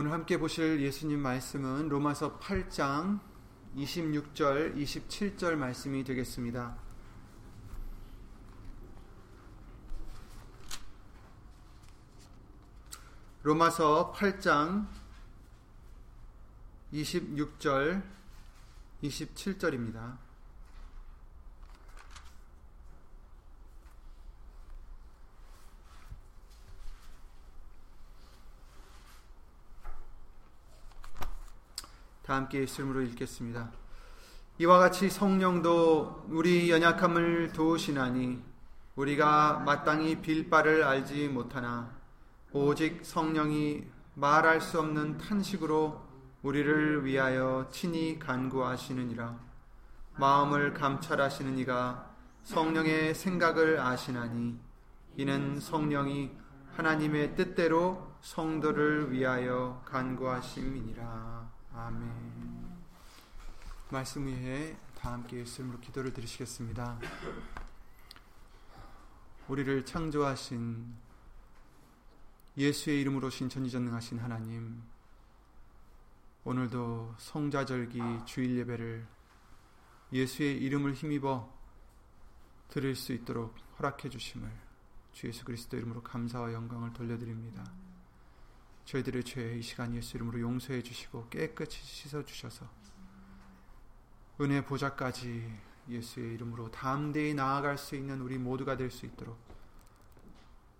오늘 함께 보실 예수님 말씀은 로마서 8장 26절, 27절 말씀이 되겠습니다. 로마서 8장 26절, 27절입니다. 다 함께 예수님으로 읽겠습니다. 이와 같이 성령도 우리 연약함을 도우시나니 우리가 마땅히 빌 바를 알지 못하나 오직 성령이 말할 수 없는 탄식으로 우리를 위하여 친히 간구하시느니라 마음을 감찰하시는 이가 성령의 생각을 아시나니 이는 성령이 하나님의 뜻대로 성도를 위하여 간구하심이니라. 아멘. 말씀 위에 다 함께 예수님으로 기도를 드리시겠습니다. 우리를 창조하신 예수의 이름으로 신천지전능하신 하나님, 오늘도 성자절기 주일 예배를 예수의 이름을 힘입어 드릴 수 있도록 허락해 주심을 주 예수 그리스도 이름으로 감사와 영광을 돌려드립니다. 저희들의 죄 이 시간 예수 이름으로 용서해 주시고 깨끗이 씻어 주셔서 은혜 보좌까지 예수의 이름으로 담대히 나아갈 수 있는 우리 모두가 될 수 있도록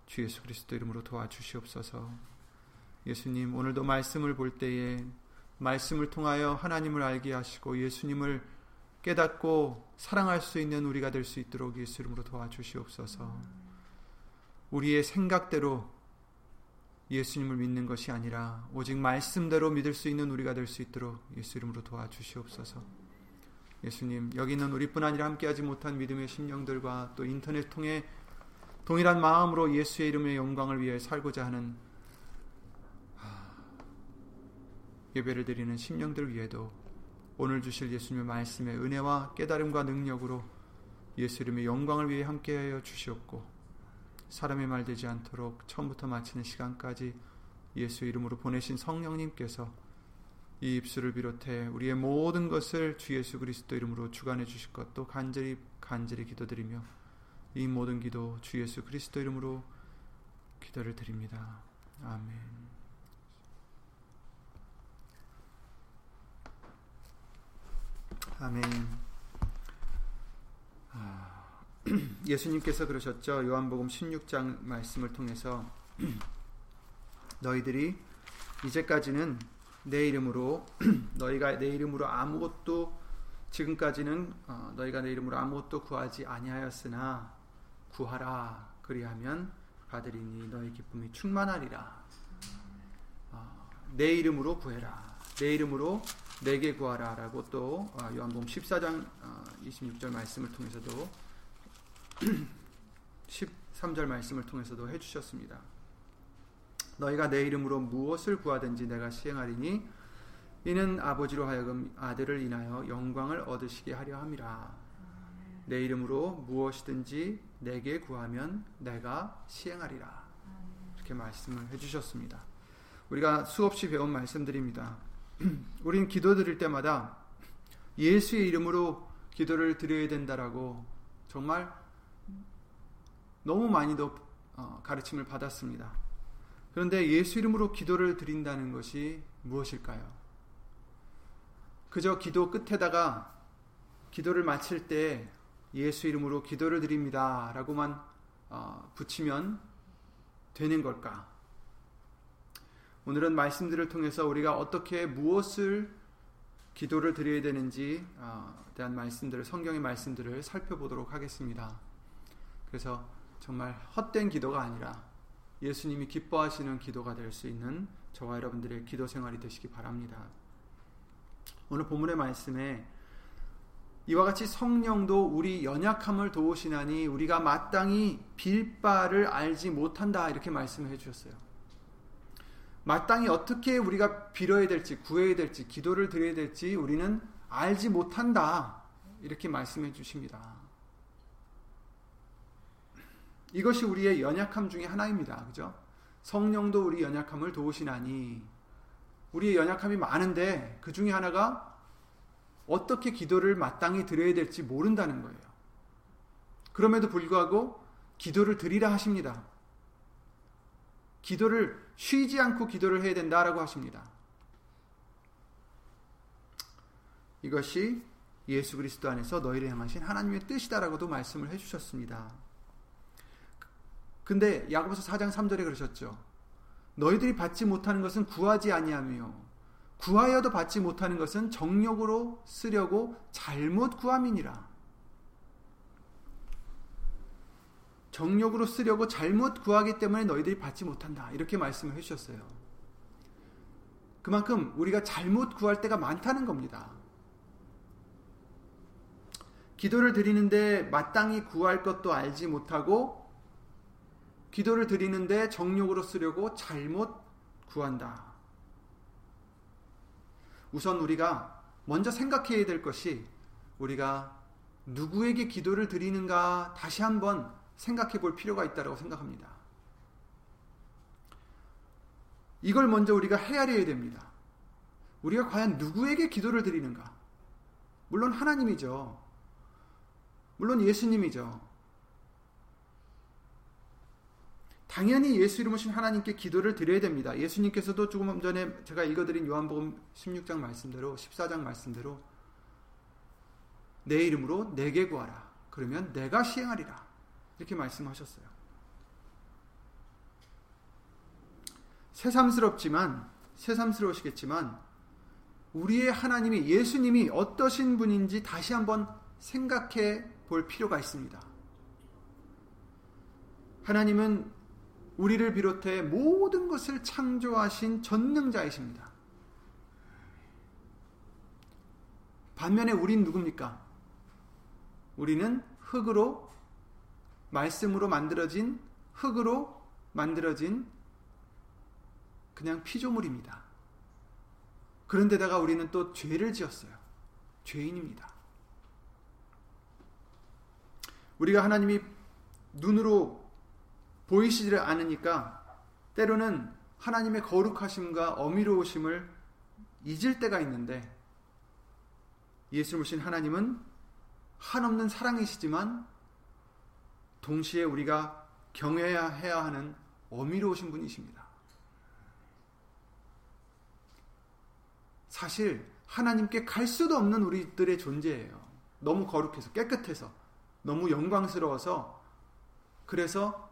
주 예수 그리스도 이름으로 도와주시옵소서. 예수님 오늘도 말씀을 볼 때에 말씀을 통하여 하나님을 알게 하시고 예수님을 깨닫고 사랑할 수 있는 우리가 될 수 있도록 예수 이름으로 도와주시옵소서. 우리의 생각대로 예수님을 믿는 것이 아니라 오직 말씀대로 믿을 수 있는 우리가 될 수 있도록 예수 이름으로 도와주시옵소서. 예수님, 여기 있는 우리뿐 아니라 함께하지 못한 믿음의 심령들과 또 인터넷 통해 동일한 마음으로 예수의 이름의 영광을 위해 살고자 하는 예배를 드리는 심령들 위에도 오늘 주실 예수님의 말씀의 은혜와 깨달음과 능력으로 예수 이름의 영광을 위해 함께하여 주시옵고 사람의 말 되지 않도록 처음부터 마치는 시간까지 예수 이름으로 보내신 성령님께서 이 입술을 비롯해 우리의 모든 것을 주 예수 그리스도 이름으로 주관해 주실 것도 간절히 간절히 기도드리며 이 모든 기도 주 예수 그리스도 이름으로 기도를 드립니다. 아멘. 아멘. 아, 예수님께서 그러셨죠. 요한복음 16장 말씀을 통해서 너희들이 이제까지는 내 이름으로 너희가 내 이름으로 아무것도 지금까지는 어, 너희가 내 이름으로 아무것도 구하지 아니하였으나 구하라 그리하면 받으리니 너희 기쁨이 충만하리라. 어, 내 이름으로 구해라. 내 이름으로 내게 구하라라고 또 어, 요한복음 14장 26절 말씀을 통해서도 13절 말씀을 통해서도 해주셨습니다. 너희가 내 이름으로 무엇을 구하든지 내가 시행하리니 이는 아버지로 하여금 아들을 인하여 영광을 얻으시게 하려 함이라. 내 이름으로 무엇이든지 내게 구하면 내가 시행하리라. 이렇게 말씀을 해주셨습니다. 우리가 수없이 배운 말씀들입니다. 우린 기도 드릴 때마다 예수의 이름으로 기도를 드려야 된다라고 정말 너무 많이도 어, 가르침을 받았습니다. 그런데 예수 이름으로 기도를 드린다는 것이 무엇일까요? 그저 기도 끝에다가 기도를 마칠 때 예수 이름으로 기도를 드립니다. 라고만 어, 붙이면 되는 걸까? 오늘은 말씀들을 통해서 우리가 어떻게 무엇을 기도를 드려야 되는지 어, 대한 말씀들을 성경의 말씀들을 살펴보도록 하겠습니다. 그래서 정말 헛된 기도가 아니라 예수님이 기뻐하시는 기도가 될 수 있는 저와 여러분들의 기도 생활이 되시기 바랍니다. 오늘 본문의 말씀에 이와 같이 성령도 우리 연약함을 도우시나니 우리가 마땅히 빌 바를 알지 못한다 이렇게 말씀해 주셨어요. 마땅히 어떻게 우리가 빌어야 될지 구해야 될지 기도를 드려야 될지 우리는 알지 못한다 이렇게 말씀해 주십니다. 이것이 우리의 연약함 중에 하나입니다. 그죠? 성령도 우리 연약함을 도우시나니 우리의 연약함이 많은데 그 중에 하나가 어떻게 기도를 마땅히 드려야 될지 모른다는 거예요. 그럼에도 불구하고 기도를 드리라 하십니다. 기도를 쉬지 않고 기도를 해야 된다라고 하십니다. 이것이 예수 그리스도 안에서 너희를 향하신 하나님의 뜻이다라고도 말씀을 해 주셨습니다. 근데 야고보서 4장 3절에 그러셨죠. 너희들이 받지 못하는 것은 구하지 아니하며 구하여도 받지 못하는 것은 정력으로 쓰려고 잘못 구함이니라. 정력으로 쓰려고 잘못 구하기 때문에 너희들이 받지 못한다. 이렇게 말씀을 해주셨어요. 그만큼 우리가 잘못 구할 때가 많다는 겁니다. 기도를 드리는데 마땅히 구할 것도 알지 못하고 기도를 드리는데 정욕으로 쓰려고 잘못 구한다. 우선 우리가 먼저 생각해야 될 것이 우리가 누구에게 기도를 드리는가 다시 한번 생각해 볼 필요가 있다고 생각합니다. 이걸 먼저 우리가 헤아려야 됩니다. 우리가 과연 누구에게 기도를 드리는가? 물론 하나님이죠. 물론 예수님이죠. 당연히 예수 이름으신 하나님께 기도를 드려야 됩니다. 예수님께서도 조금 전에 제가 읽어드린 요한복음 16장 말씀대로 14장 말씀대로 내 이름으로 내게 구하라. 그러면 내가 시행하리라. 이렇게 말씀하셨어요. 새삼스럽지만 새삼스러우시겠지만 우리의 하나님이 예수님이 어떠신 분인지 다시 한번 생각해 볼 필요가 있습니다. 하나님은 우리를 비롯해 모든 것을 창조하신 전능자이십니다. 반면에 우린 누굽니까? 우리는 흙으로 말씀으로 만들어진 흙으로 만들어진 그냥 피조물입니다. 그런데다가 우리는 또 죄를 지었어요. 죄인입니다. 우리가 하나님이 눈으로 보이시지를 않으니까 때로는 하나님의 거룩하심과 어미로우심을 잊을 때가 있는데 예수를 신 하나님은 한없는 사랑이시지만 동시에 우리가 경외해야 해야 하는 어미로우신 분이십니다. 사실 하나님께 갈 수도 없는 우리들의 존재예요. 너무 거룩해서 깨끗해서 너무 영광스러워서 그래서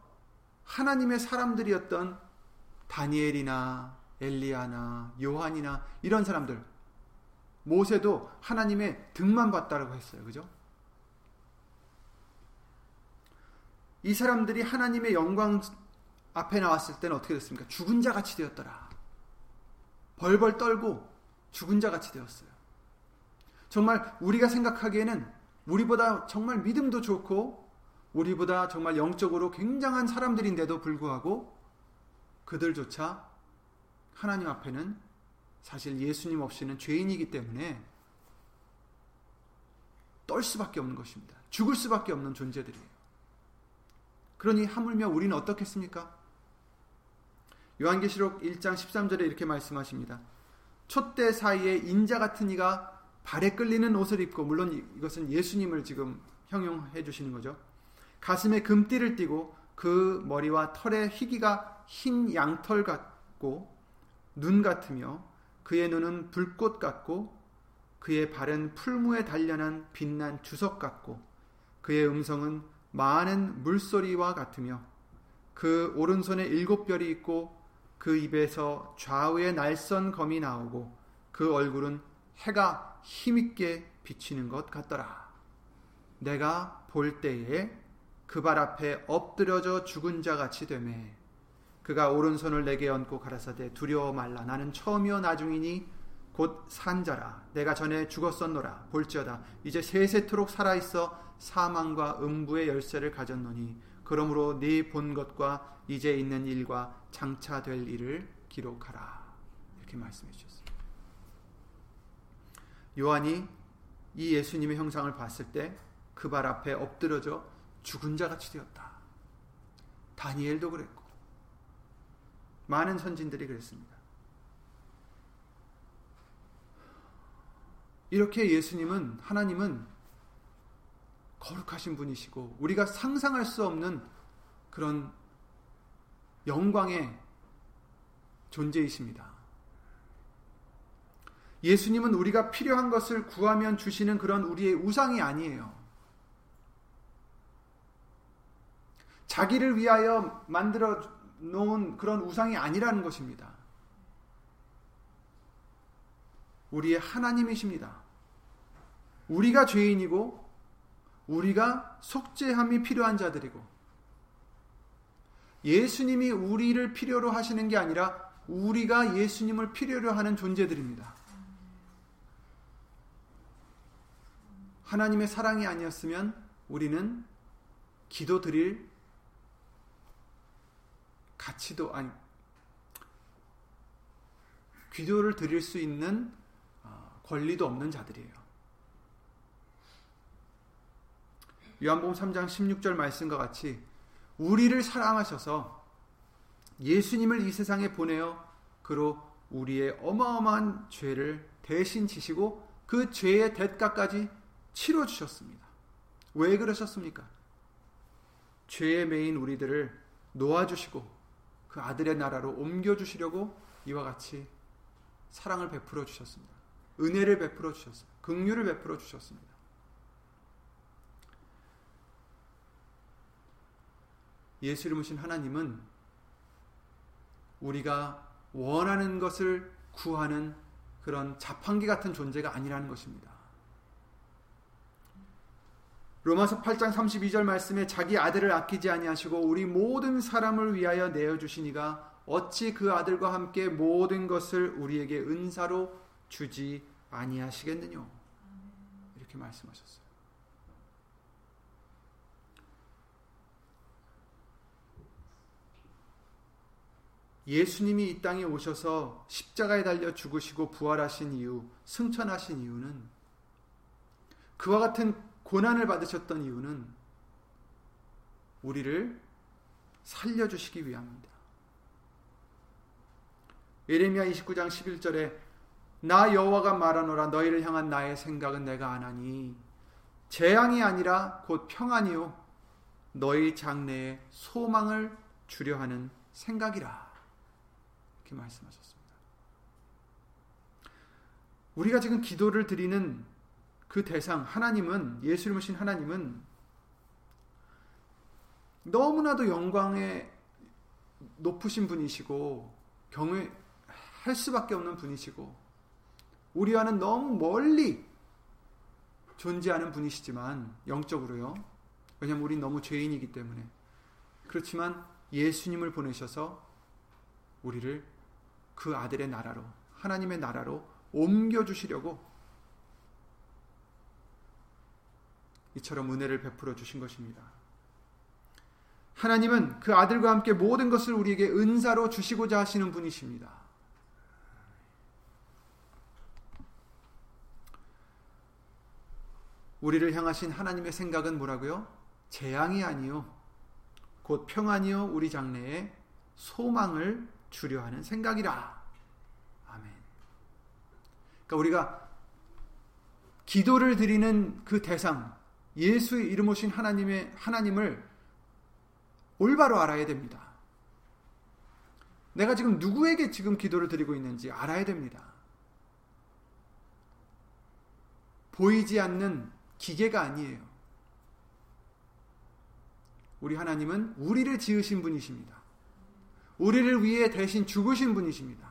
하나님의 사람들이었던 다니엘이나 엘리야나 요한이나 이런 사람들 모세도 하나님의 등만 봤다라고 했어요. 그죠? 이 사람들이 하나님의 영광 앞에 나왔을 때는 어떻게 됐습니까? 죽은 자 같이 되었더라. 벌벌 떨고 죽은 자 같이 되었어요. 정말 우리가 생각하기에는 우리보다 정말 믿음도 좋고 우리보다 정말 영적으로 굉장한 사람들인데도 불구하고 그들조차 하나님 앞에는 사실 예수님 없이는 죄인이기 때문에 떨 수밖에 없는 것입니다. 죽을 수밖에 없는 존재들이에요. 그러니 하물며 우리는 어떻겠습니까? 요한계시록 1장 13절에 이렇게 말씀하십니다. 촛대 사이에 인자 같은 이가 발에 끌리는 옷을 입고 물론 이것은 예수님을 지금 형용해 주시는 거죠. 가슴에 금띠를 띠고 그 머리와 털의 희기가 흰 양털 같고 눈 같으며 그의 눈은 불꽃 같고 그의 발은 풀무에 단련한 빛난 주석 같고 그의 음성은 많은 물소리와 같으며 그 오른손에 일곱 별이 있고 그 입에서 좌우에 날선 검이 나오고 그 얼굴은 해가 힘있게 비치는 것 같더라. 내가 볼 때에 그 발 앞에 엎드려져 죽은 자 같이 되매. 그가 오른손을 내게 얹고 가라사대 두려워 말라. 나는 처음이요 나중이니 곧 산자라. 내가 전에 죽었었노라. 볼지어다. 이제 세세토록 살아 있어 사망과 음부의 열쇠를 가졌노니 그러므로 네 본 것과 이제 있는 일과 장차 될 일을 기록하라. 이렇게 말씀해 주셨습니다. 요한이 이 예수님의 형상을 봤을 때 그 발 앞에 엎드려져 죽은 자 같이 되었다. 다니엘도 그랬고 많은 선진들이 그랬습니다. 이렇게 예수님은 하나님은 거룩하신 분이시고 우리가 상상할 수 없는 그런 영광의 존재이십니다. 예수님은 우리가 필요한 것을 구하면 주시는 그런 우리의 우상이 아니에요. 자기를 위하여 만들어 놓은 그런 우상이 아니라는 것입니다. 우리의 하나님이십니다. 우리가 죄인이고 우리가 속죄함이 필요한 자들이고 예수님이 우리를 필요로 하시는 게 아니라 우리가 예수님을 필요로 하는 존재들입니다. 하나님의 사랑이 아니었으면 우리는 기도 드릴 가치도 아니 기도를 드릴 수 있는 어, 권리도 없는 자들이에요. 요한복음 3장 16절 말씀과 같이 우리를 사랑하셔서 예수님을 이 세상에 보내어 그로 우리의 어마어마한 죄를 대신 지시고 그 죄의 대가까지 치러 주셨습니다. 왜 그러셨습니까? 죄에 매인 우리들을 놓아주시고 그 아들의 나라로 옮겨주시려고 이와 같이 사랑을 베풀어 주셨습니다. 은혜를 베풀어 주셨습니다. 긍휼을 베풀어 주셨습니다. 예수를 모신 하나님은 우리가 원하는 것을 구하는 그런 자판기 같은 존재가 아니라는 것입니다. 로마서 8장 32절 말씀에 자기 아들을 아끼지 아니하시고 우리 모든 사람을 위하여 내어 주시니가 어찌 그 아들과 함께 모든 것을 우리에게 은사로 주지 아니하시겠느냐 이렇게 말씀하셨어요. 예수님이 이 땅에 오셔서 십자가에 달려 죽으시고 부활하신 이유, 승천하신 이유는 그와 같은 고난을 받으셨던 이유는 우리를 살려주시기 위함입니다. 예레미야 29장 11절에 나 여호와가 말하노라 너희를 향한 나의 생각은 내가 아나니 재앙이 아니라 곧 평안이요 너희 장래에 소망을 주려 하는 생각이라 이렇게 말씀하셨습니다. 우리가 지금 기도를 드리는 그 대상 하나님은 예수를 모신 하나님은 너무나도 영광에 높으신 분이시고 경외할 수밖에 없는 분이시고 우리와는 너무 멀리 존재하는 분이시지만 영적으로요. 왜냐하면 우리 너무 죄인이기 때문에 그렇지만 예수님을 보내셔서 우리를 그 아들의 나라로 하나님의 나라로 옮겨 주시려고 이처럼 은혜를 베풀어 주신 것입니다. 하나님은 그 아들과 함께 모든 것을 우리에게 은사로 주시고자 하시는 분이십니다. 우리를 향하신 하나님의 생각은 뭐라고요? 재앙이 아니요. 곧 평안이요. 우리 장래에 소망을 주려 하는 생각이라. 아멘. 그러니까 우리가 기도를 드리는 그 대상, 예수의 이름 오신 하나님의 하나님을 올바로 알아야 됩니다. 내가 지금 누구에게 지금 기도를 드리고 있는지 알아야 됩니다. 보이지 않는 기계가 아니에요. 우리 하나님은 우리를 지으신 분이십니다. 우리를 위해 대신 죽으신 분이십니다.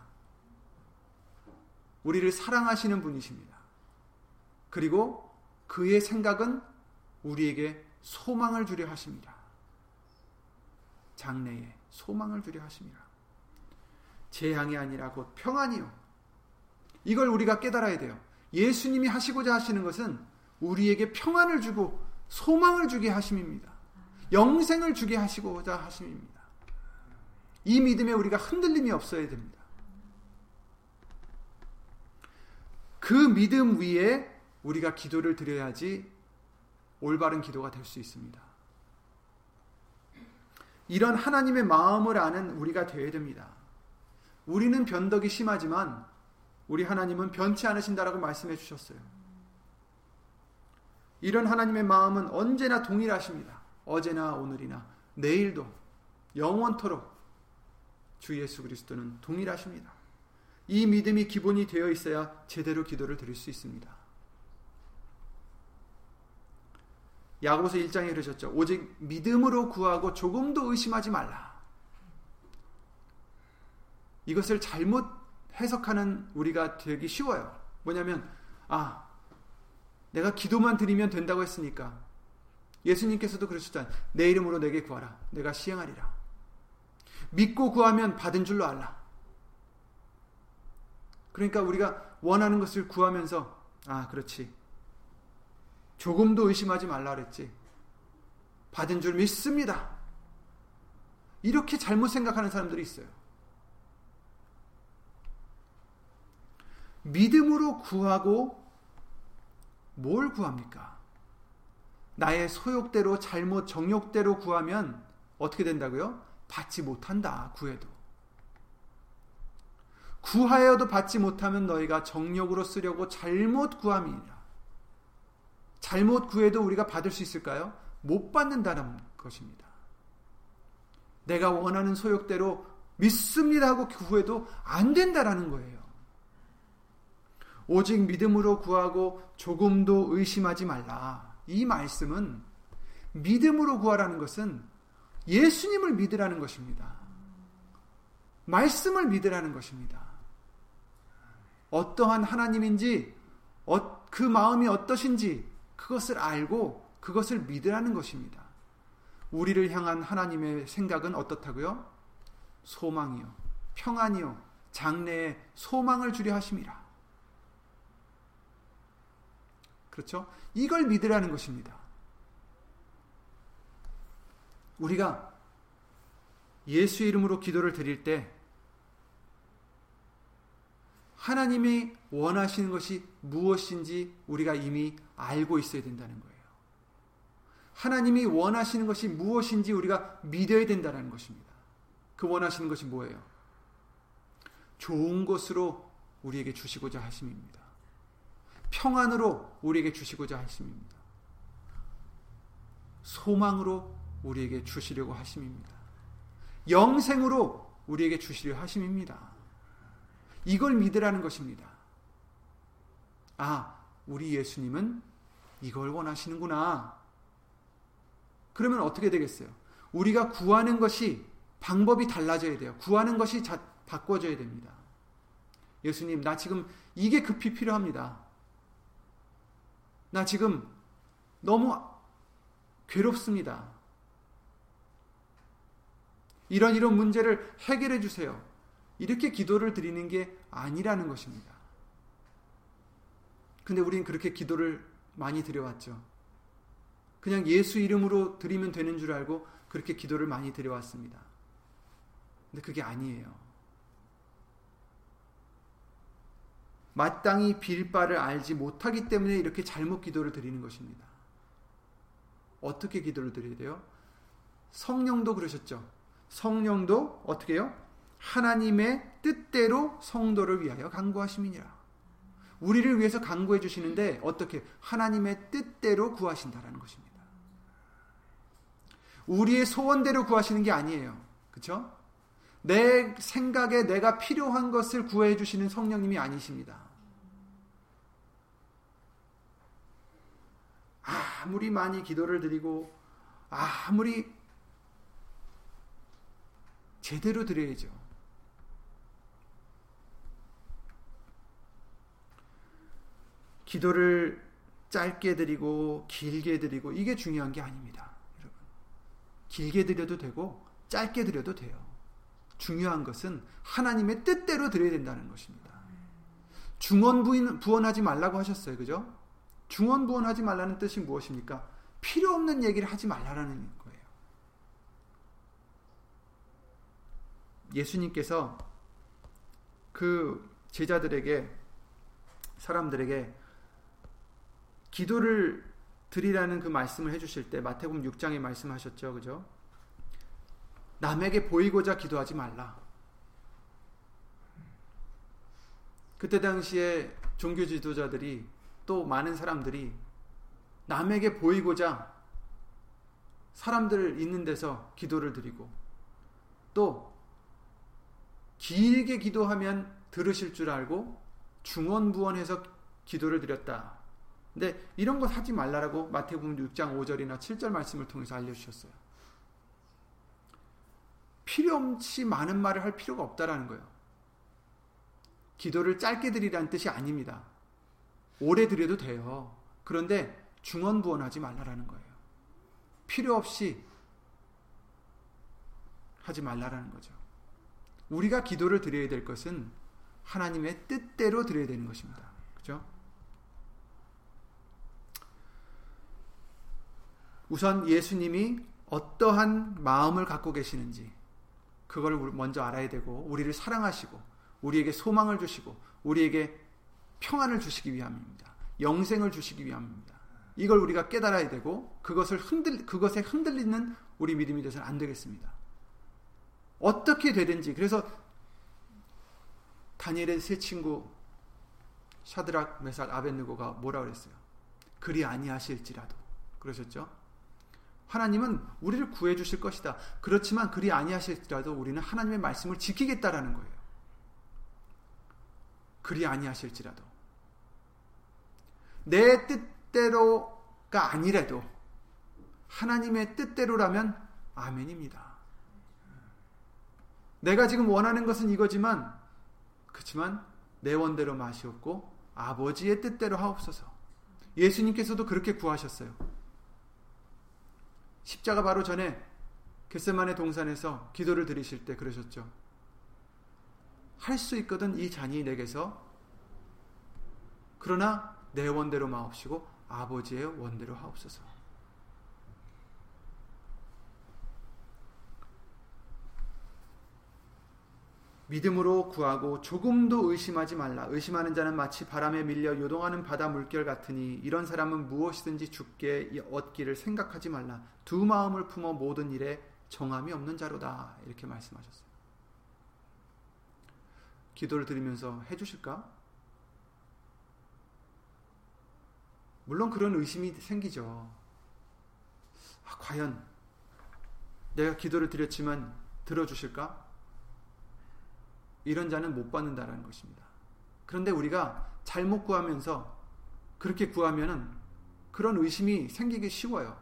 우리를 사랑하시는 분이십니다. 그리고 그의 생각은 우리에게 소망을 주려 하십니다. 장래에 소망을 주려 하십니다. 재앙이 아니라 곧 평안이요. 이걸 우리가 깨달아야 돼요. 예수님이 하시고자 하시는 것은 우리에게 평안을 주고 소망을 주게 하심입니다. 영생을 주게 하시고자 하심입니다. 이 믿음에 우리가 흔들림이 없어야 됩니다. 그 믿음 위에 우리가 기도를 드려야지 올바른 기도가 될 수 있습니다. 이런 하나님의 마음을 아는 우리가 되어야 됩니다. 우리는 변덕이 심하지만 우리 하나님은 변치 않으신다라고 말씀해 주셨어요. 이런 하나님의 마음은 언제나 동일하십니다. 어제나 오늘이나 내일도 영원토록 주 예수 그리스도는 동일하십니다. 이 믿음이 기본이 되어 있어야 제대로 기도를 드릴 수 있습니다. 야고보서 1장에 그러셨죠. 오직 믿음으로 구하고 조금도 의심하지 말라. 이것을 잘못 해석하는 우리가 되기 쉬워요. 뭐냐면 아 내가 기도만 드리면 된다고 했으니까 예수님께서도 그러셨잖아요. 내 이름으로 내게 구하라. 내가 시행하리라. 믿고 구하면 받은 줄로 알라. 그러니까 우리가 원하는 것을 구하면서 아 그렇지. 조금도 의심하지 말라 그랬지. 받은 줄 믿습니다. 이렇게 잘못 생각하는 사람들이 있어요. 믿음으로 구하고 뭘 구합니까? 나의 소욕대로 잘못 정욕대로 구하면 어떻게 된다고요? 받지 못한다. 구해도. 구하여도 받지 못하면 너희가 정욕으로 쓰려고 잘못 구함이니라. 잘못 구해도 우리가 받을 수 있을까요? 못 받는다는 것입니다. 내가 원하는 소욕대로 믿습니다 하고 구해도 안 된다라는 거예요. 오직 믿음으로 구하고 조금도 의심하지 말라. 이 말씀은 믿음으로 구하라는 것은 예수님을 믿으라는 것입니다. 말씀을 믿으라는 것입니다. 어떠한 하나님인지, 어, 그 마음이 어떠신지 그것을 알고 그것을 믿으라는 것입니다. 우리를 향한 하나님의 생각은 어떻다고요? 소망이요, 평안이요, 장래에 소망을 주려 하심이라. 그렇죠? 이걸 믿으라는 것입니다. 우리가 예수의 이름으로 기도를 드릴 때 하나님이 원하시는 것이 무엇인지 우리가 이미 알고 있어야 된다는 거예요. 하나님이 원하시는 것이 무엇인지 우리가 믿어야 된다는 것입니다. 그 원하시는 것이 뭐예요? 좋은 것으로 우리에게 주시고자 하심입니다. 평안으로 우리에게 주시고자 하심입니다. 소망으로 우리에게 주시려고 하심입니다. 영생으로 우리에게 주시려 하심입니다. 이걸 믿으라는 것입니다. 아, 우리 예수님은 이걸 원하시는구나. 그러면 어떻게 되겠어요? 우리가 구하는 것이 방법이 달라져야 돼요. 구하는 것이 자, 바꿔져야 됩니다. 예수님, 나 지금 이게 급히 필요합니다. 나 지금 너무 괴롭습니다. 이런 이런 문제를 해결해 주세요. 이렇게 기도를 드리는 게 아니라는 것입니다. 근데 우리는 그렇게 기도를 많이 드려왔죠. 그냥 예수 이름으로 드리면 되는 줄 알고 그렇게 기도를 많이 드려왔습니다. 근데 그게 아니에요. 마땅히 빌 바를 알지 못하기 때문에 이렇게 잘못 기도를 드리는 것입니다. 어떻게 기도를 드려야 돼요? 성령도 그러셨죠. 성령도 어떻게 해요? 하나님의 뜻대로 성도를 위하여 간구하심이니라. 우리를 위해서 간구해 주시는데 어떻게 하나님의 뜻대로 구하신다라는 것입니다. 우리의 소원대로 구하시는 게 아니에요. 그렇죠? 내 생각에 내가 필요한 것을 구해 주시는 성령님이 아니십니다. 아무리 많이 기도를 드리고 아무리 제대로 드려야죠. 기도를 짧게 드리고 길게 드리고 이게 중요한 게 아닙니다. 여러분. 길게 드려도 되고 짧게 드려도 돼요. 중요한 것은 하나님의 뜻대로 드려야 된다는 것입니다. 중원 부원하지 말라고 하셨어요. 그죠? 중원 부원하지 말라는 뜻이 무엇입니까? 필요 없는 얘기를 하지 말라는 거예요. 예수님께서 그 제자들에게 사람들에게 기도를 드리라는 그 말씀을 해주실 때 마태복음 6장에 말씀하셨죠, 그죠? 남에게 보이고자 기도하지 말라. 그때 당시에 종교 지도자들이 또 많은 사람들이 남에게 보이고자 사람들 있는 데서 기도를 드리고 또 길게 기도하면 들으실 줄 알고 중원부원해서 기도를 드렸다. 근데 이런 것 하지 말라라고 마태복음 6장 5절이나 7절 말씀을 통해서 알려주셨어요. 필요 없이 많은 말을 할 필요가 없다라는 거예요. 기도를 짧게 드리라는 뜻이 아닙니다. 오래 드려도 돼요. 그런데 중언부언하지 말라라는 거예요. 필요 없이 하지 말라라는 거죠. 우리가 기도를 드려야 될 것은 하나님의 뜻대로 드려야 되는 것입니다. 그죠? 우선 예수님이 어떠한 마음을 갖고 계시는지 그걸 먼저 알아야 되고 우리를 사랑하시고 우리에게 소망을 주시고 우리에게 평안을 주시기 위함입니다. 영생을 주시기 위함입니다. 이걸 우리가 깨달아야 되고 그것을 흔들 그것에 흔들리는 우리 믿음이 되서는 안 되겠습니다. 어떻게 되든지 그래서 다니엘의 세 친구 샤드락, 메삭, 아벤느고가 뭐라 그랬어요? 그리 아니하실지라도 그러셨죠? 하나님은 우리를 구해 주실 것이다. 그렇지만 그리 아니하실지라도 우리는 하나님의 말씀을 지키겠다라는 거예요. 그리 아니하실지라도 내 뜻대로가 아니래도 하나님의 뜻대로라면 아멘입니다. 내가 지금 원하는 것은 이거지만 그렇지만 내 원대로 마시옵고 아버지의 뜻대로 하옵소서. 예수님께서도 그렇게 구하셨어요. 십자가 바로 전에 겟세만의 동산에서 기도를 드리실 때 그러셨죠. 할 수 있거든 이 잔이 내게서 그러나 내 원대로 마옵시고 아버지의 원대로 하옵소서. 믿음으로 구하고 조금도 의심하지 말라. 의심하는 자는 마치 바람에 밀려 요동하는 바다 물결 같으니 이런 사람은 무엇이든지 죽게 얻기를 생각하지 말라. 두 마음을 품어 모든 일에 정함이 없는 자로다. 이렇게 말씀하셨어요. 기도를 드리면서 해주실까? 물론 그런 의심이 생기죠. 아, 과연 내가 기도를 드렸지만 들어주실까? 이런 자는 못 받는다라는 것입니다. 그런데 우리가 잘못 구하면서 그렇게 구하면은 그런 의심이 생기기 쉬워요.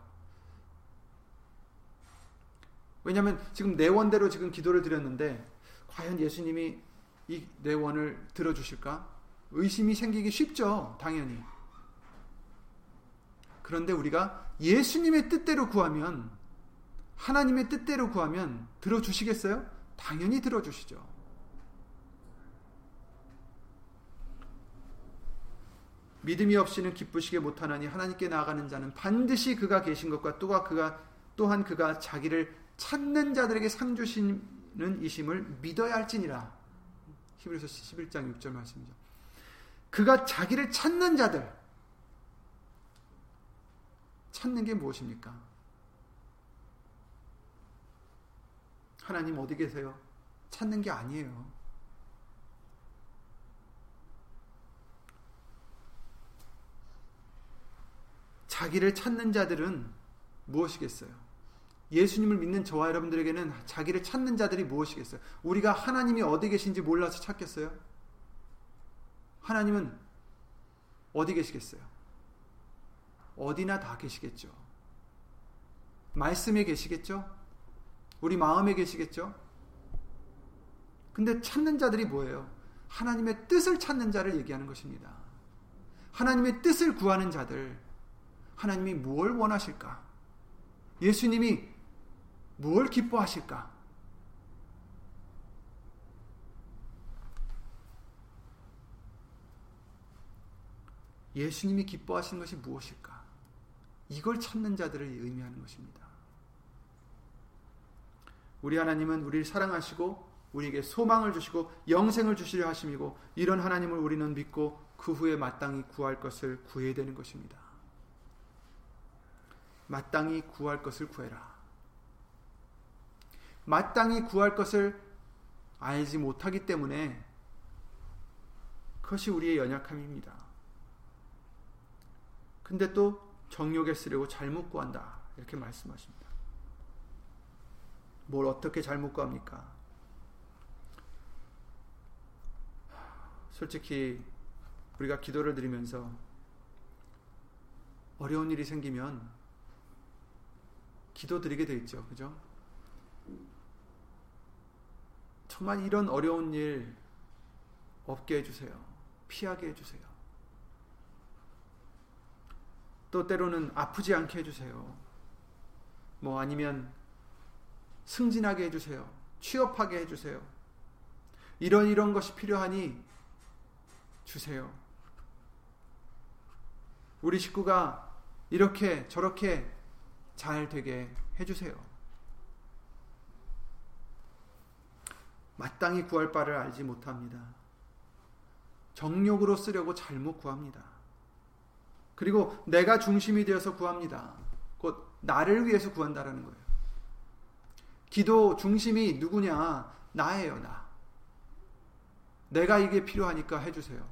왜냐하면 지금 내 원대로 지금 기도를 드렸는데 과연 예수님이 이 내 원을 들어주실까? 의심이 생기기 쉽죠, 당연히. 그런데 우리가 예수님의 뜻대로 구하면 하나님의 뜻대로 구하면 들어주시겠어요? 당연히 들어주시죠. 믿음이 없이는 기쁘시게 못하나니 하나님께 나아가는 자는 반드시 그가 계신 것과 또한 그가 또한 그가 자기를 찾는 자들에게 상 주시는 이심을 믿어야 할지니라. 히브리서 11장 6절 말씀이죠. 그가 자기를 찾는 자들 찾는 게 무엇입니까? 하나님 어디 계세요? 찾는 게 아니에요. 자기를 찾는 자들은 무엇이겠어요? 예수님을 믿는 저와 여러분들에게는 자기를 찾는 자들이 무엇이겠어요? 우리가 하나님이 어디 계신지 몰라서 찾겠어요? 하나님은 어디 계시겠어요? 어디나 다 계시겠죠. 말씀에 계시겠죠? 우리 마음에 계시겠죠? 근데 찾는 자들이 뭐예요? 하나님의 뜻을 찾는 자를 얘기하는 것입니다. 하나님의 뜻을 구하는 자들, 하나님이 무엇을 원하실까? 예수님이 무엇을 기뻐하실까? 예수님이 기뻐하시는 것이 무엇일까? 이걸 찾는 자들을 의미하는 것입니다. 우리 하나님은 우리를 사랑하시고 우리에게 소망을 주시고 영생을 주시려 하심이고 이런 하나님을 우리는 믿고 그 후에 마땅히 구할 것을 구해야 되는 것입니다. 마땅히 구할 것을 구해라. 마땅히 구할 것을 알지 못하기 때문에 그것이 우리의 연약함입니다. 근데 또 정욕에 쓰려고 잘못 구한다. 이렇게 말씀하십니다. 뭘 어떻게 잘못 구합니까? 솔직히 우리가 기도를 드리면서 어려운 일이 생기면 기도 드리게 돼 있죠. 그죠? 정말 이런 어려운 일 없게 해주세요. 피하게 해주세요. 또 때로는 아프지 않게 해주세요. 뭐 아니면 승진하게 해주세요. 취업하게 해주세요. 이런 이런 것이 필요하니 주세요. 우리 식구가 이렇게 저렇게 잘 되게 해주세요. 마땅히 구할 바를 알지 못합니다. 정욕으로 쓰려고 잘못 구합니다. 그리고 내가 중심이 되어서 구합니다. 곧 나를 위해서 구한다라는 거예요. 기도 중심이 누구냐? 나예요, 나. 내가 이게 필요하니까 해주세요.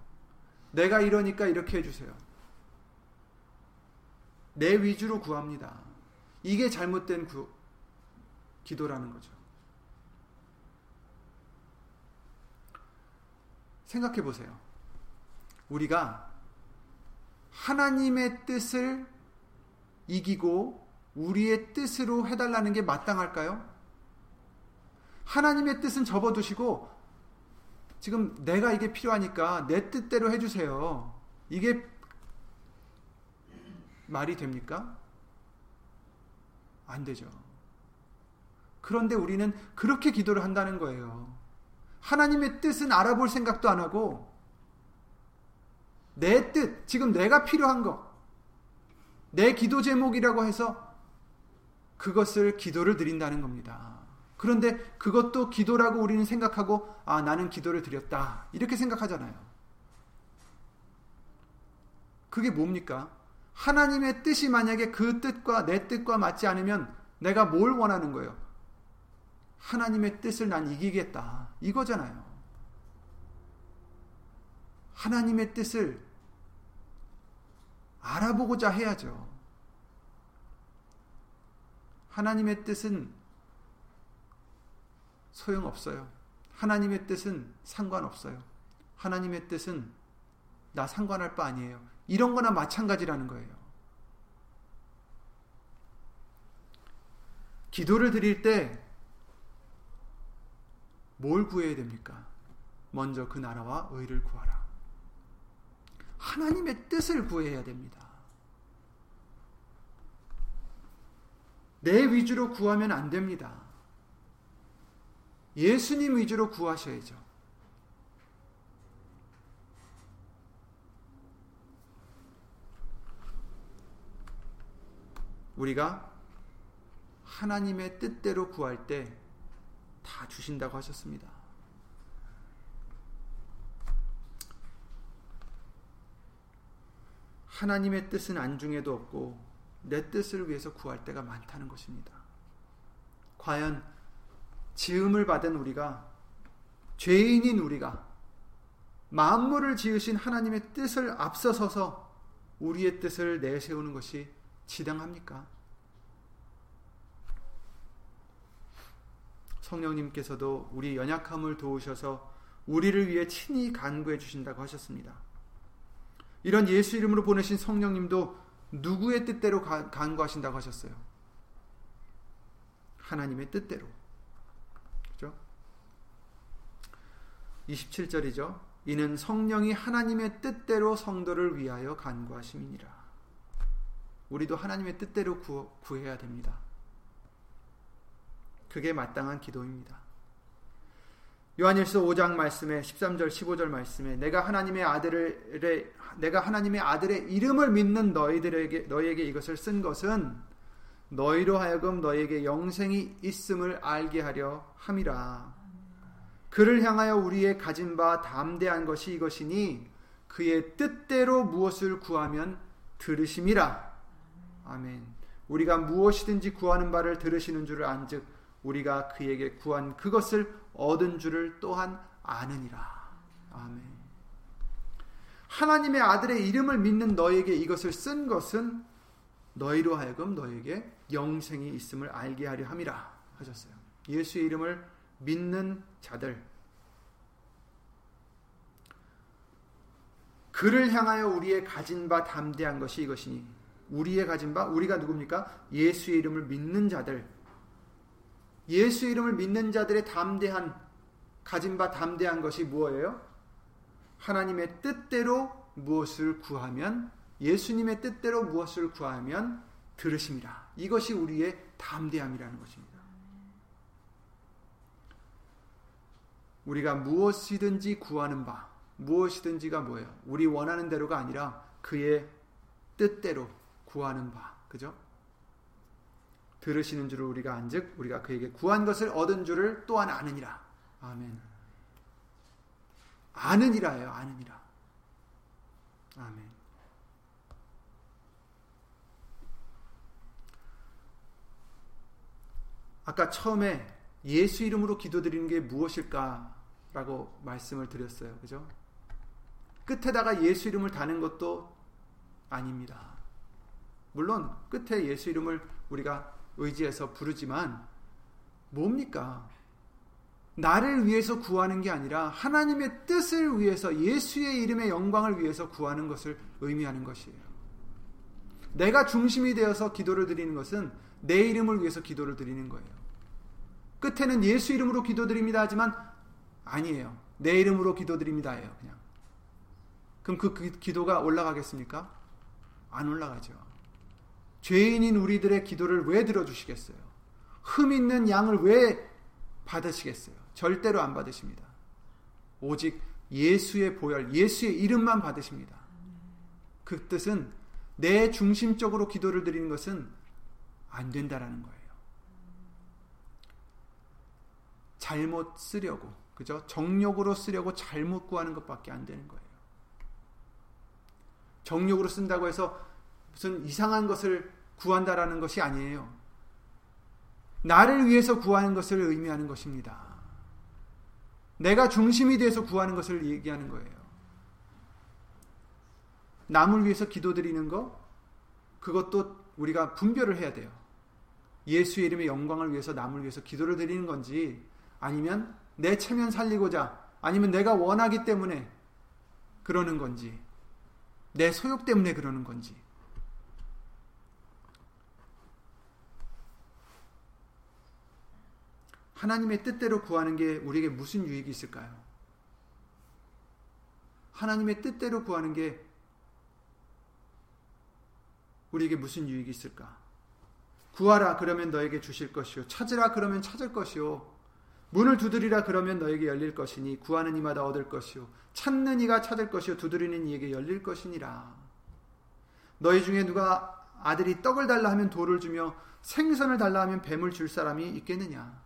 내가 이러니까 이렇게 해주세요. 내 위주로 구합니다. 이게 잘못된 구, 기도라는 거죠. 생각해 보세요. 우리가 하나님의 뜻을 이기고 우리의 뜻으로 해달라는 게 마땅할까요? 하나님의 뜻은 접어두시고 지금 내가 이게 필요하니까 내 뜻대로 해주세요. 이게 말이 됩니까? 안 되죠. 그런데 우리는 그렇게 기도를 한다는 거예요. 하나님의 뜻은 알아볼 생각도 안 하고 내 뜻, 지금 내가 필요한 거, 내 기도 제목이라고 해서 그것을 기도를 드린다는 겁니다. 그런데 그것도 기도라고 우리는 생각하고 아 나는 기도를 드렸다 이렇게 생각하잖아요. 그게 뭡니까? 하나님의 뜻이 만약에 그 뜻과 내 뜻과 맞지 않으면 내가 뭘 원하는 거예요? 하나님의 뜻을 난 이기겠다. 이거잖아요. 하나님의 뜻을 알아보고자 해야죠. 하나님의 뜻은 소용없어요. 하나님의 뜻은 상관없어요. 하나님의 뜻은 나 상관할 바 아니에요. 이런 거나 마찬가지라는 거예요. 기도를 드릴 때 뭘 구해야 됩니까? 먼저 그 나라와 의를 구하라. 하나님의 뜻을 구해야 됩니다. 내 위주로 구하면 안 됩니다. 예수님 위주로 구하셔야죠. 우리가 하나님의 뜻대로 구할 때 다 주신다고 하셨습니다. 하나님의 뜻은 안중에도 없고 내 뜻을 위해서 구할 때가 많다는 것입니다. 과연 지음을 받은 우리가 죄인인 우리가 만물을 지으신 하나님의 뜻을 앞서서서 우리의 뜻을 내세우는 것이 지당합니까? 성령님께서도 우리 연약함을 도우셔서 우리를 위해 친히 간구해 주신다고 하셨습니다. 이런 예수 이름으로 보내신 성령님도 누구의 뜻대로 간구하신다고 하셨어요? 하나님의 뜻대로. 27절이죠. 이는 성령이 하나님의 뜻대로 성도를 위하여 간구하심이니라. 우리도 하나님의 뜻대로 구, 구해야 됩니다. 그게 마땅한 기도입니다. 요한일서 5장 말씀에 13절 15절 말씀에 내가 하나님의 아들을 내가 하나님의 아들의 이름을 믿는 너희들에게 너희에게 이것을 쓴 것은 너희로 하여금 너희에게 영생이 있음을 알게 하려 함이라. 그를 향하여 우리의 가진 바 담대한 것이 이것이니 그의 뜻대로 무엇을 구하면 들으심이라. 아멘. 우리가 무엇이든지 구하는 바를 들으시는 줄을 안즉 우리가 그에게 구한 그것을 얻은 줄을 또한 아느니라. 아멘. 하나님의 아들의 이름을 믿는 너에게 이것을 쓴 것은 너희로 하여금 너에게 영생이 있음을 알게 하려 함이라 하셨어요. 예수의 이름을 믿는 자들 그를 향하여 우리의 가진 바 담대한 것이 이것이니 우리의 가진 바 우리가 누굽니까? 예수의 이름을 믿는 자들 예수의 이름을 믿는 자들의 담대한 가진 바 담대한 것이 무엇이에요? 하나님의 뜻대로 무엇을 구하면 예수님의 뜻대로 무엇을 구하면 들으심이라. 이것이 우리의 담대함이라는 것입니다. 우리가 무엇이든지 구하는 바, 무엇이든지가 뭐예요? 우리 원하는 대로가 아니라 그의 뜻대로 구하는 바. 그죠? 들으시는 줄을 우리가 안즉 우리가 그에게 구한 것을 얻은 줄을 또한 아느니라. 아멘. 아느니라예요. 아느니라. 아멘. 아까 처음에 예수 이름으로 기도드리는 게 무엇일까라고 말씀을 드렸어요. 그죠? 끝에다가 예수 이름을 다는 것도 아닙니다. 물론 끝에 예수 이름을 우리가 의지해서 부르지만 뭡니까? 나를 위해서 구하는 게 아니라 하나님의 뜻을 위해서 예수의 이름의 영광을 위해서 구하는 것을 의미하는 것이에요. 내가 중심이 되어서 기도를 드리는 것은 내 이름을 위해서 기도를 드리는 거예요. 끝에는 예수 이름으로 기도드립니다 하지만 아니에요. 내 이름으로 기도드립니다예요. 그냥. 그럼 그 기도가 올라가겠습니까? 안 올라가죠. 죄인인 우리들의 기도를 왜 들어주시겠어요? 흠 있는 양을 왜 받으시겠어요? 절대로 안 받으십니다. 오직 예수의 보혈, 예수의 이름만 받으십니다. 그 뜻은 내 중심적으로 기도를 드리는 것은 안 된다라는 거예요. 잘못 쓰려고, 그죠? 정욕으로 쓰려고 잘못 구하는 것밖에 안 되는 거예요. 정욕으로 쓴다고 해서 무슨 이상한 것을 구한다라는 것이 아니에요. 나를 위해서 구하는 것을 의미하는 것입니다. 내가 중심이 돼서 구하는 것을 얘기하는 거예요. 남을 위해서 기도드리는 거, 그것도 우리가 분별을 해야 돼요. 예수의 이름의 영광을 위해서 남을 위해서 기도를 드리는 건지, 아니면 내 체면 살리고자, 아니면 내가 원하기 때문에 그러는 건지, 내 소욕 때문에 그러는 건지. 하나님의 뜻대로 구하는 게 우리에게 무슨 유익이 있을까요? 하나님의 뜻대로 구하는 게 우리에게 무슨 유익이 있을까? 구하라 그러면 너에게 주실 것이요. 찾으라 그러면 찾을 것이요. 문을 두드리라 그러면 너에게 열릴 것이니 구하는 이마다 얻을 것이요. 찾는 이가 찾을 것이요. 두드리는 이에게 열릴 것이니라. 너희 중에 누가 아들이 떡을 달라 하면 돌을 주며 생선을 달라 하면 뱀을 줄 사람이 있겠느냐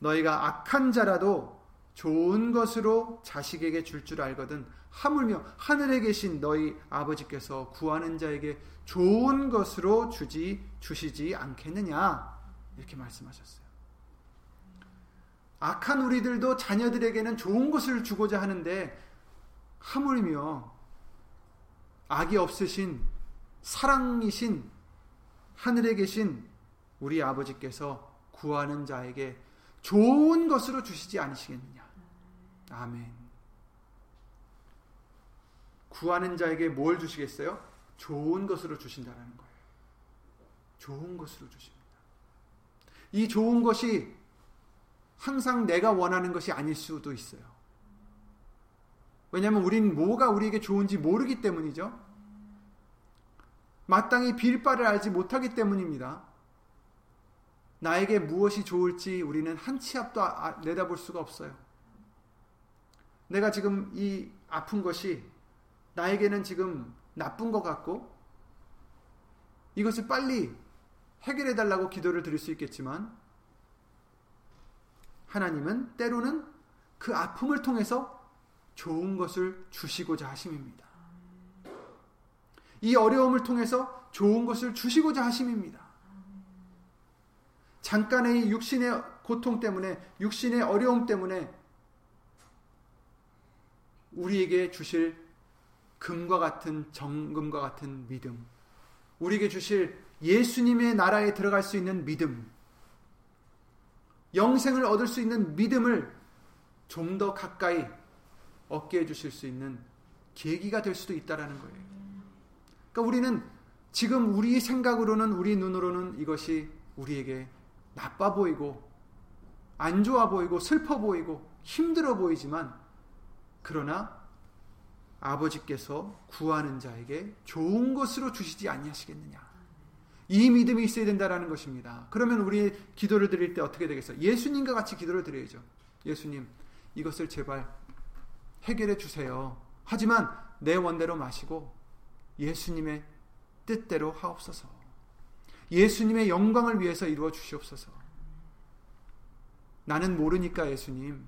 너희가 악한 자라도 좋은 것으로 자식에게 줄줄 줄 알거든 하물며 하늘에 계신 너희 아버지께서 구하는 자에게 좋은 것으로 주지 주시지 않겠느냐 이렇게 말씀하셨어요. 악한 우리들도 자녀들에게는 좋은 것을 주고자 하는데 하물며 악이 없으신 사랑이신 하늘에 계신 우리 아버지께서 구하는 자에게 좋은 것으로 주시지 않으시겠느냐. 아멘. 구하는 자에게 뭘 주시겠어요? 좋은 것으로 주신다라는 거예요. 좋은 것으로 주십니다. 이 좋은 것이 항상 내가 원하는 것이 아닐 수도 있어요. 왜냐하면 우리는 뭐가 우리에게 좋은지 모르기 때문이죠. 마땅히 빌 바를 알지 못하기 때문입니다. 나에게 무엇이 좋을지 우리는 한 치 앞도 아, 아, 내다볼 수가 없어요. 내가 지금 이 아픈 것이 나에게는 지금 나쁜 것 같고 이것을 빨리 해결해 달라고 기도를 드릴 수 있겠지만 하나님은 때로는 그 아픔을 통해서 좋은 것을 주시고자 하심입니다. 이 어려움을 통해서 좋은 것을 주시고자 하심입니다. 잠깐의 육신의 고통 때문에 육신의 어려움 때문에 우리에게 주실 금과 같은 정금과 같은 믿음 우리에게 주실 예수님의 나라에 들어갈 수 있는 믿음, 영생을 얻을 수 있는 믿음을 좀 더 가까이 얻게 해주실 수 있는 계기가 될 수도 있다라는 거예요. 그러니까 우리는 지금 우리 생각으로는 우리 눈으로는 이것이 우리에게 나빠 보이고 안 좋아 보이고 슬퍼 보이고 힘들어 보이지만 그러나 아버지께서 구하는 자에게 좋은 것으로 주시지 아니하시겠느냐. 이 믿음이 있어야 된다라는 것입니다. 그러면 우리 기도를 드릴 때 어떻게 되겠어요? 예수님과 같이 기도를 드려야죠. 예수님, 이것을 제발 해결해 주세요. 하지만 내 원대로 마시고 예수님의 뜻대로 하옵소서. 예수님의 영광을 위해서 이루어 주시옵소서. 나는 모르니까 예수님.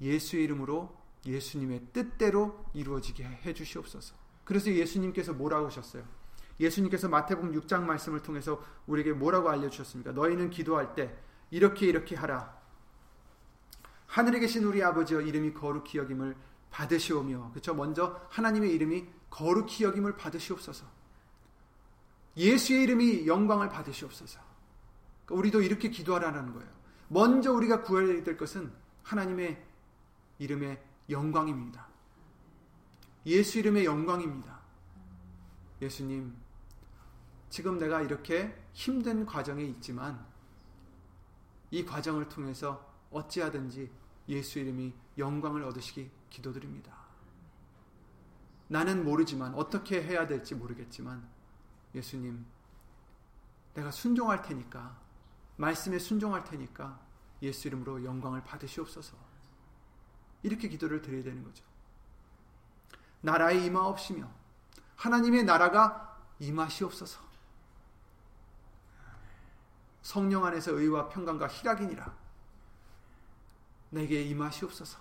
예수의 이름으로 예수님의 뜻대로 이루어지게 해 주시옵소서. 그래서 예수님께서 뭐라고 하셨어요? 예수님께서 마태복음 6장 말씀을 통해서 우리에게 뭐라고 알려 주셨습니까? 너희는 기도할 때 이렇게 이렇게 하라. 하늘에 계신 우리 아버지여 이름이 거룩히 여김을 받으시오며 그렇죠? 먼저 하나님의 이름이 거룩히 여김을 받으시옵소서. 예수의 이름이 영광을 받으시옵소서. 그러니까 우리도 이렇게 기도하라는 거예요. 먼저 우리가 구해야 될 것은 하나님의 이름의 영광입니다. 예수 이름의 영광입니다. 예수님, 지금 내가 이렇게 힘든 과정에 있지만 이 과정을 통해서 어찌하든지 예수 이름이 영광을 얻으시기 기도드립니다. 나는 모르지만 어떻게 해야 될지 모르겠지만 예수님, 내가 순종할 테니까 말씀에 순종할 테니까 예수 이름으로 영광을 받으시옵소서. 이렇게 기도를 드려야 되는 거죠. 나라에 임하옵시며 하나님의 나라가 임하시옵소서. 성령 안에서 의와 평강과 희락이니라. 내게 임하시옵소서.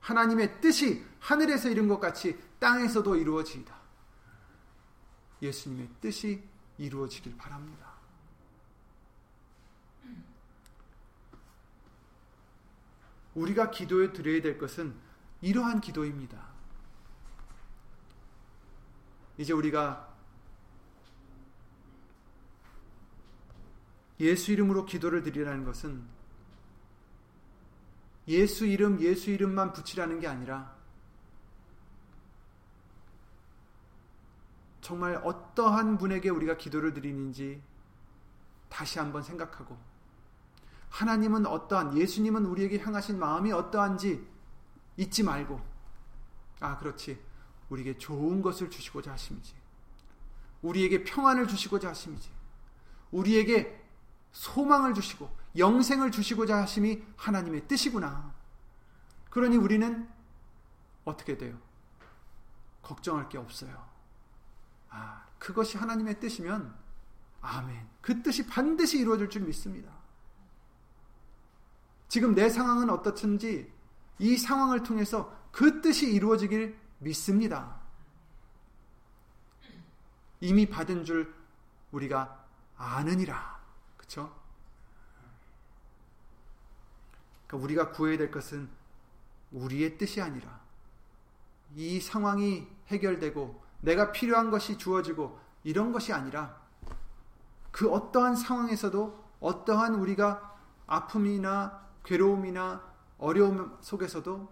하나님의 뜻이 하늘에서 이룬 것 같이 땅에서도 이루어지이다. 예수님의 뜻이 이루어지길 바랍니다. 우리가 기도에 드려야 될 것은 이러한 기도입니다. 이제 우리가 예수 이름으로 기도를 드리라는 것은 예수 이름, 예수 이름만 붙이라는 게 아니라 정말 어떠한 분에게 우리가 기도를 드리는지 다시 한번 생각하고 하나님은 어떠한 예수님은 우리에게 향하신 마음이 어떠한지 잊지 말고 아 그렇지. 우리에게 좋은 것을 주시고자 하심이지. 우리에게 평안을 주시고자 하심이지. 우리에게 소망을 주시고 영생을 주시고자 하심이 하나님의 뜻이구나. 그러니 우리는 어떻게 돼요? 걱정할 게 없어요 아 그것이 하나님의 뜻이면 아멘 그 뜻이 반드시 이루어질 줄 믿습니다 지금 내 상황은 어떻든지 이 상황을 통해서 그 뜻이 이루어지길 믿습니다. 이미 받은 줄 우리가 아느니라. 그쵸? 그러니까 우리가 구해야 될 것은 우리의 뜻이 아니라 이 상황이 해결되고 내가 필요한 것이 주어지고 이런 것이 아니라 그 어떠한 상황에서도 어떠한 우리가 아픔이나 괴로움이나 어려움 속에서도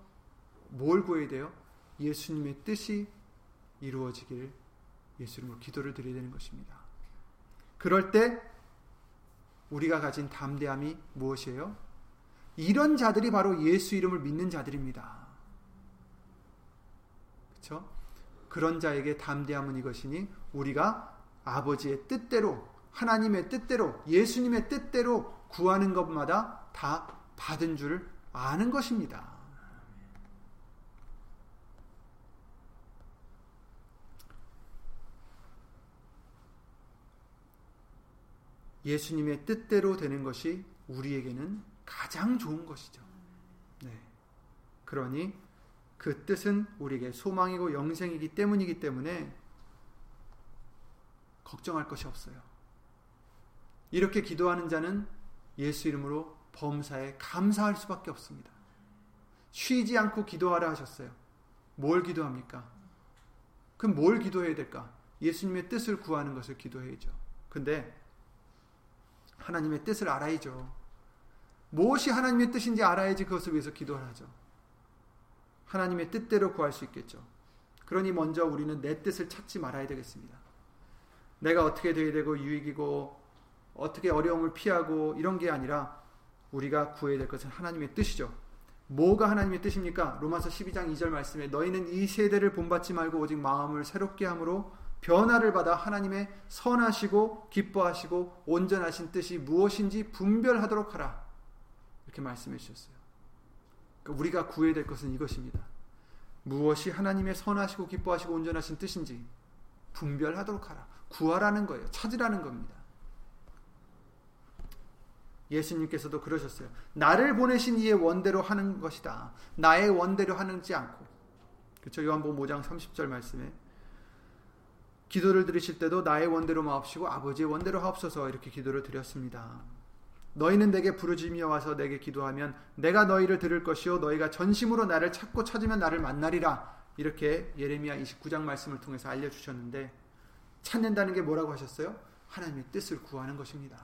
뭘 구해야 돼요? 예수님의 뜻이 이루어지길 예수님으로 기도를 드려야 되는 것입니다. 그럴 때 우리가 가진 담대함이 무엇이에요? 이런 자들이 바로 예수 이름을 믿는 자들입니다. 그렇죠? 그런 자에게 담대함은 이것이니 우리가 아버지의 뜻대로 하나님의 뜻대로 예수님의 뜻대로 구하는 것마다 다 받은 줄 아는 것입니다. 예수님의 뜻대로 되는 것이 우리에게는 가장 좋은 것이죠. 네. 그러니 그 뜻은 우리에게 소망이고 영생이기 때문이기 때문에 걱정할 것이 없어요. 이렇게 기도하는 자는 예수 이름으로 범사에 감사할 수밖에 없습니다. 쉬지 않고 기도하라 하셨어요. 뭘 기도합니까? 그럼 뭘 기도해야 될까? 예수님의 뜻을 구하는 것을 기도해야죠. 근데 하나님의 뜻을 알아야죠. 무엇이 하나님의 뜻인지 알아야지 그것을 위해서 기도를 하죠. 하나님의 뜻대로 구할 수 있겠죠. 그러니 먼저 우리는 내 뜻을 찾지 말아야 되겠습니다. 내가 어떻게 되어야 되고 유익이고 어떻게 어려움을 피하고 이런 게 아니라 우리가 구해야 될 것은 하나님의 뜻이죠. 뭐가 하나님의 뜻입니까? 로마서 12장 2절 말씀에 너희는 이 세대를 본받지 말고 오직 마음을 새롭게 함으로 변화를 받아 하나님의 선하시고 기뻐하시고 온전하신 뜻이 무엇인지 분별하도록 하라. 이렇게 말씀해 주셨어요. 그러니까 우리가 구해야 될 것은 이것입니다. 무엇이 하나님의 선하시고 기뻐하시고 온전하신 뜻인지 분별하도록 하라. 구하라는 거예요. 찾으라는 겁니다. 예수님께서도 그러셨어요. 나를 보내신 이의 원대로 하는 것이다. 나의 원대로 하는지 않고. 그렇죠. 요한복음 5장 30절 말씀에 기도를 드리실 때도 나의 원대로 마옵시고 아버지의 원대로 하옵소서 이렇게 기도를 드렸습니다. 너희는 내게 부르짖며 와서 내게 기도하면 내가 너희를 들을 것이요 너희가 전심으로 나를 찾고 찾으면 나를 만나리라. 이렇게 예레미야 29장 말씀을 통해서 알려 주셨는데 찾는다는 게 뭐라고 하셨어요? 하나님의 뜻을 구하는 것입니다.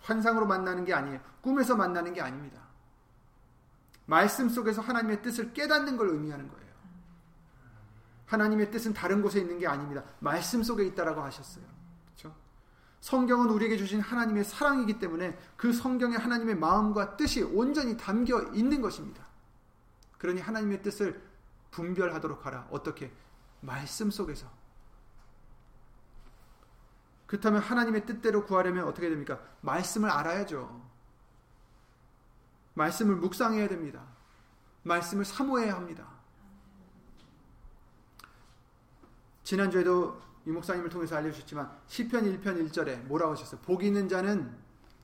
환상으로 만나는 게 아니에요. 꿈에서 만나는 게 아닙니다. 말씀 속에서 하나님의 뜻을 깨닫는 걸 의미하는 거예요. 하나님의 뜻은 다른 곳에 있는 게 아닙니다. 말씀 속에 있다라고 하셨어요. 성경은 우리에게 주신 하나님의 사랑이기 때문에 그 성경에 하나님의 마음과 뜻이 온전히 담겨 있는 것입니다. 그러니 하나님의 뜻을 분별하도록 하라. 어떻게? 말씀 속에서. 그렇다면 하나님의 뜻대로 구하려면 어떻게 됩니까? 말씀을 알아야죠. 말씀을 묵상해야 됩니다. 말씀을 사모해야 합니다. 지난주에도 이 목사님을 통해서 알려주셨지만 시편 1편 1절에 뭐라고 하셨어요? 복 있는 자는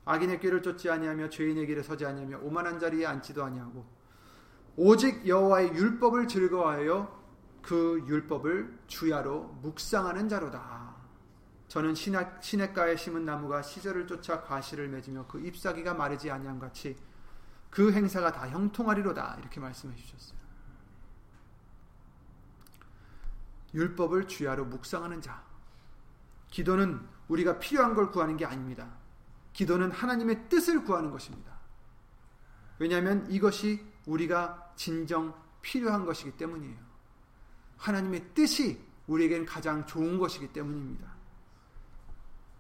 악인의 길을 쫓지 아니하며 죄인의 길에 서지 아니하며 오만한 자리에 앉지도 아니하고 오직 여호와의 율법을 즐거워하여 그 율법을 주야로 묵상하는 자로다. 저는 시냇가에 심은 나무가 시절을 쫓아 과실을 맺으며 그 잎사귀가 마르지 아니함 같이 그 행사가 다 형통하리로다 이렇게 말씀해 주셨어요. 율법을 주야로 묵상하는 자. 기도는 우리가 필요한 걸 구하는 게 아닙니다. 기도는 하나님의 뜻을 구하는 것입니다. 왜냐하면 이것이 우리가 진정 필요한 것이기 때문이에요. 하나님의 뜻이 우리에겐 가장 좋은 것이기 때문입니다.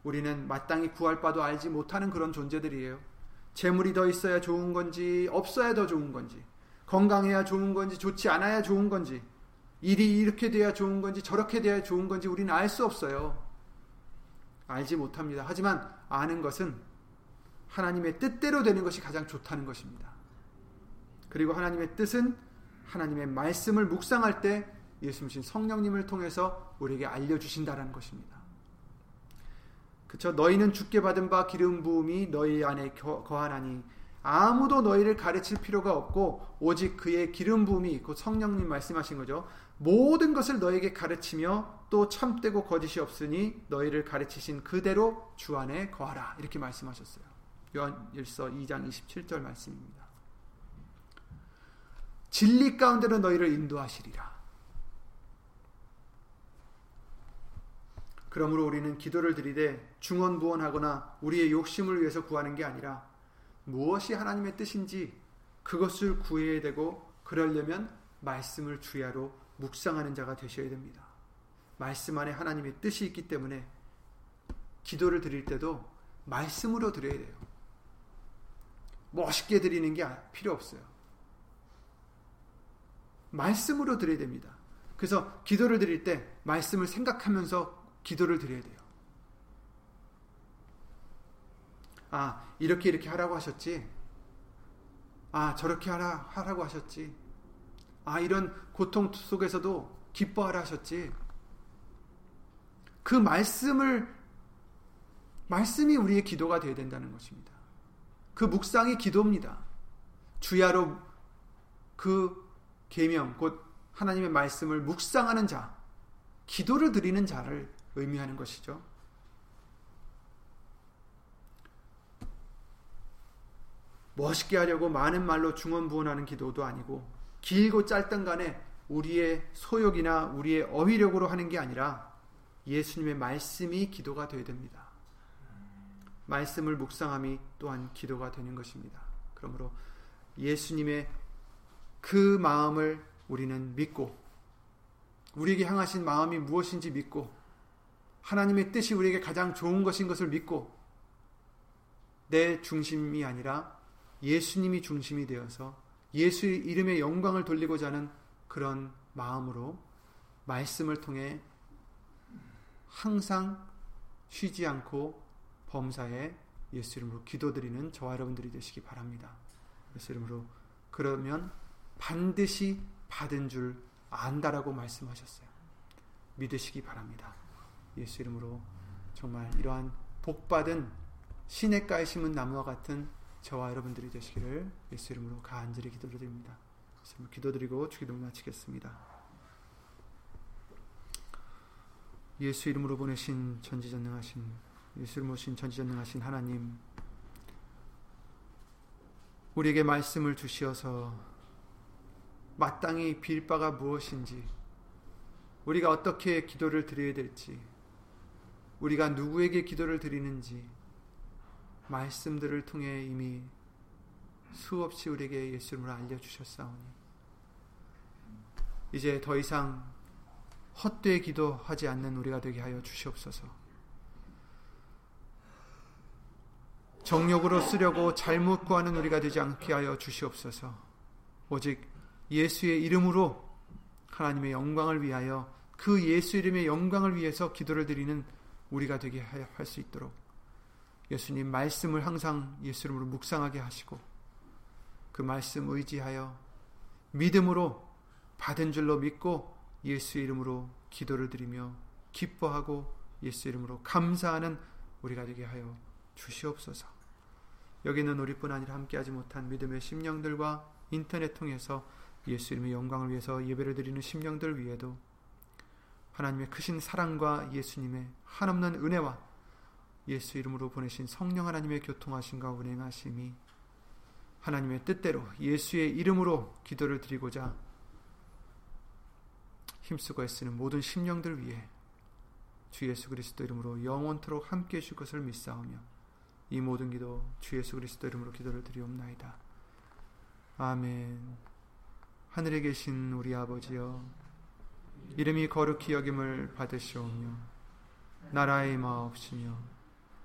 우리는 마땅히 구할 바도 알지 못하는 그런 존재들이에요. 재물이 더 있어야 좋은 건지, 없어야 더 좋은 건지, 건강해야 좋은 건지, 좋지 않아야 좋은 건지, 일이 이렇게 돼야 좋은 건지 저렇게 돼야 좋은 건지 우리는 알 수 없어요. 알지 못합니다. 하지만 아는 것은 하나님의 뜻대로 되는 것이 가장 좋다는 것입니다. 그리고 하나님의 뜻은 하나님의 말씀을 묵상할 때 예수님 성령님을 통해서 우리에게 알려주신다는 것입니다. 그쵸? 너희는 죽게 받은 바 기름 부음이 너희 안에 거하나니 아무도 너희를 가르칠 필요가 없고 오직 그의 기름 부음이 곧 성령님 말씀하신 거죠. 모든 것을 너에게 가르치며 또 참되고 거짓이 없으니 너희를 가르치신 그대로 주 안에 거하라. 이렇게 말씀하셨어요. 요한일서 2장 27절 말씀입니다. 진리 가운데로 너희를 인도하시리라. 그러므로 우리는 기도를 드리되 중언부언하거나 우리의 욕심을 위해서 구하는 게 아니라 무엇이 하나님의 뜻인지 그것을 구해야 되고 그러려면 말씀을 주야로 묵상하는 자가 되셔야 됩니다. 말씀 안에 하나님의 뜻이 있기 때문에 기도를 드릴 때도 말씀으로 드려야 돼요. 멋있게 드리는 게 필요 없어요. 말씀으로 드려야 됩니다. 그래서 기도를 드릴 때 말씀을 생각하면서 기도를 드려야 돼요. 아, 이렇게 이렇게 하라고 하셨지. 아, 저렇게 하라, 하라고 하셨지. 아, 이런 고통 속에서도 기뻐하라 하셨지. 그 말씀을, 말씀이 우리의 기도가 되어야 된다는 것입니다. 그 묵상이 기도입니다. 주야로 그 계명, 곧 하나님의 말씀을 묵상하는 자, 기도를 드리는 자를 의미하는 것이죠. 멋있게 하려고 많은 말로 중언부언하는 기도도 아니고 길고 짧든 간에 우리의 소욕이나 우리의 어휘력으로 하는 게 아니라 예수님의 말씀이 기도가 되어야 됩니다. 말씀을 묵상함이 또한 기도가 되는 것입니다. 그러므로 예수님의 그 마음을 우리는 믿고 우리에게 향하신 마음이 무엇인지 믿고 하나님의 뜻이 우리에게 가장 좋은 것인 것을 믿고 내 중심이 아니라 예수님이 중심이 되어서 예수의 이름의 영광을 돌리고자 하는 그런 마음으로 말씀을 통해 항상 쉬지 않고 범사에 예수 이름으로 기도드리는 저와 여러분들이 되시기 바랍니다. 예수 이름으로 그러면 반드시 받은 줄 안다라고 말씀하셨어요. 믿으시기 바랍니다. 예수 이름으로 정말 이러한 복받은 시냇가에 심은 나무와 같은 저와 여러분들이 되시기를 예수 이름으로 간절히 기도드립니다. 기도드리고 주기도 마치겠습니다. 예수 이름으로 보내신 전지전능하신 예수 이름으로 신 전지전능하신 하나님 우리에게 말씀을 주시어서 마땅히 빌 바가 무엇인지 우리가 어떻게 기도를 드려야 될지 우리가 누구에게 기도를 드리는지 말씀들을 통해 이미 수없이 우리에게 예수님을 알려주셨사오니 이제 더 이상 헛되이 기도하지 않는 우리가 되게 하여 주시옵소서. 정욕으로 쓰려고 잘못 구하는 우리가 되지 않게 하여 주시옵소서. 오직 예수의 이름으로 하나님의 영광을 위하여 그 예수 이름의 영광을 위해서 기도를 드리는 우리가 되게 할 수 있도록 예수님 말씀을 항상 예수 이름으로 묵상하게 하시고 그 말씀 의지하여 믿음으로 받은 줄로 믿고 예수 이름으로 기도를 드리며 기뻐하고 예수 이름으로 감사하는 우리가 되게 하여 주시옵소서. 여기는 우리뿐 아니라 함께하지 못한 믿음의 심령들과 인터넷 통해서 예수 이름의 영광을 위해서 예배를 드리는 심령들 위에도 하나님의 크신 사랑과 예수님의 한없는 은혜와 예수 이름으로 보내신 성령 하나님의 교통하심과 운행하심이 하나님의 뜻대로 예수의 이름으로 기도를 드리고자 힘쓰고 애쓰는 모든 심령들 위해 주 예수 그리스도 이름으로 영원토록 함께 해줄 것을 믿사오며 이 모든 기도 주 예수 그리스도 이름으로 기도를 드리옵나이다. 아멘. 하늘에 계신 우리 아버지여 이름이 거룩히 여김을 받으시오며 나라의 마옵시며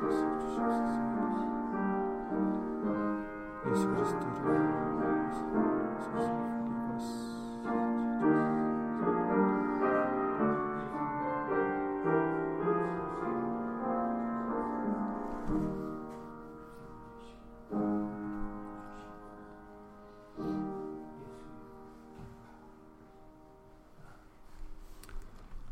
Jesus, sobre Jesus, Jesus, Jesus, Jesus, Jesus, Jesus, Jesus, Jesus,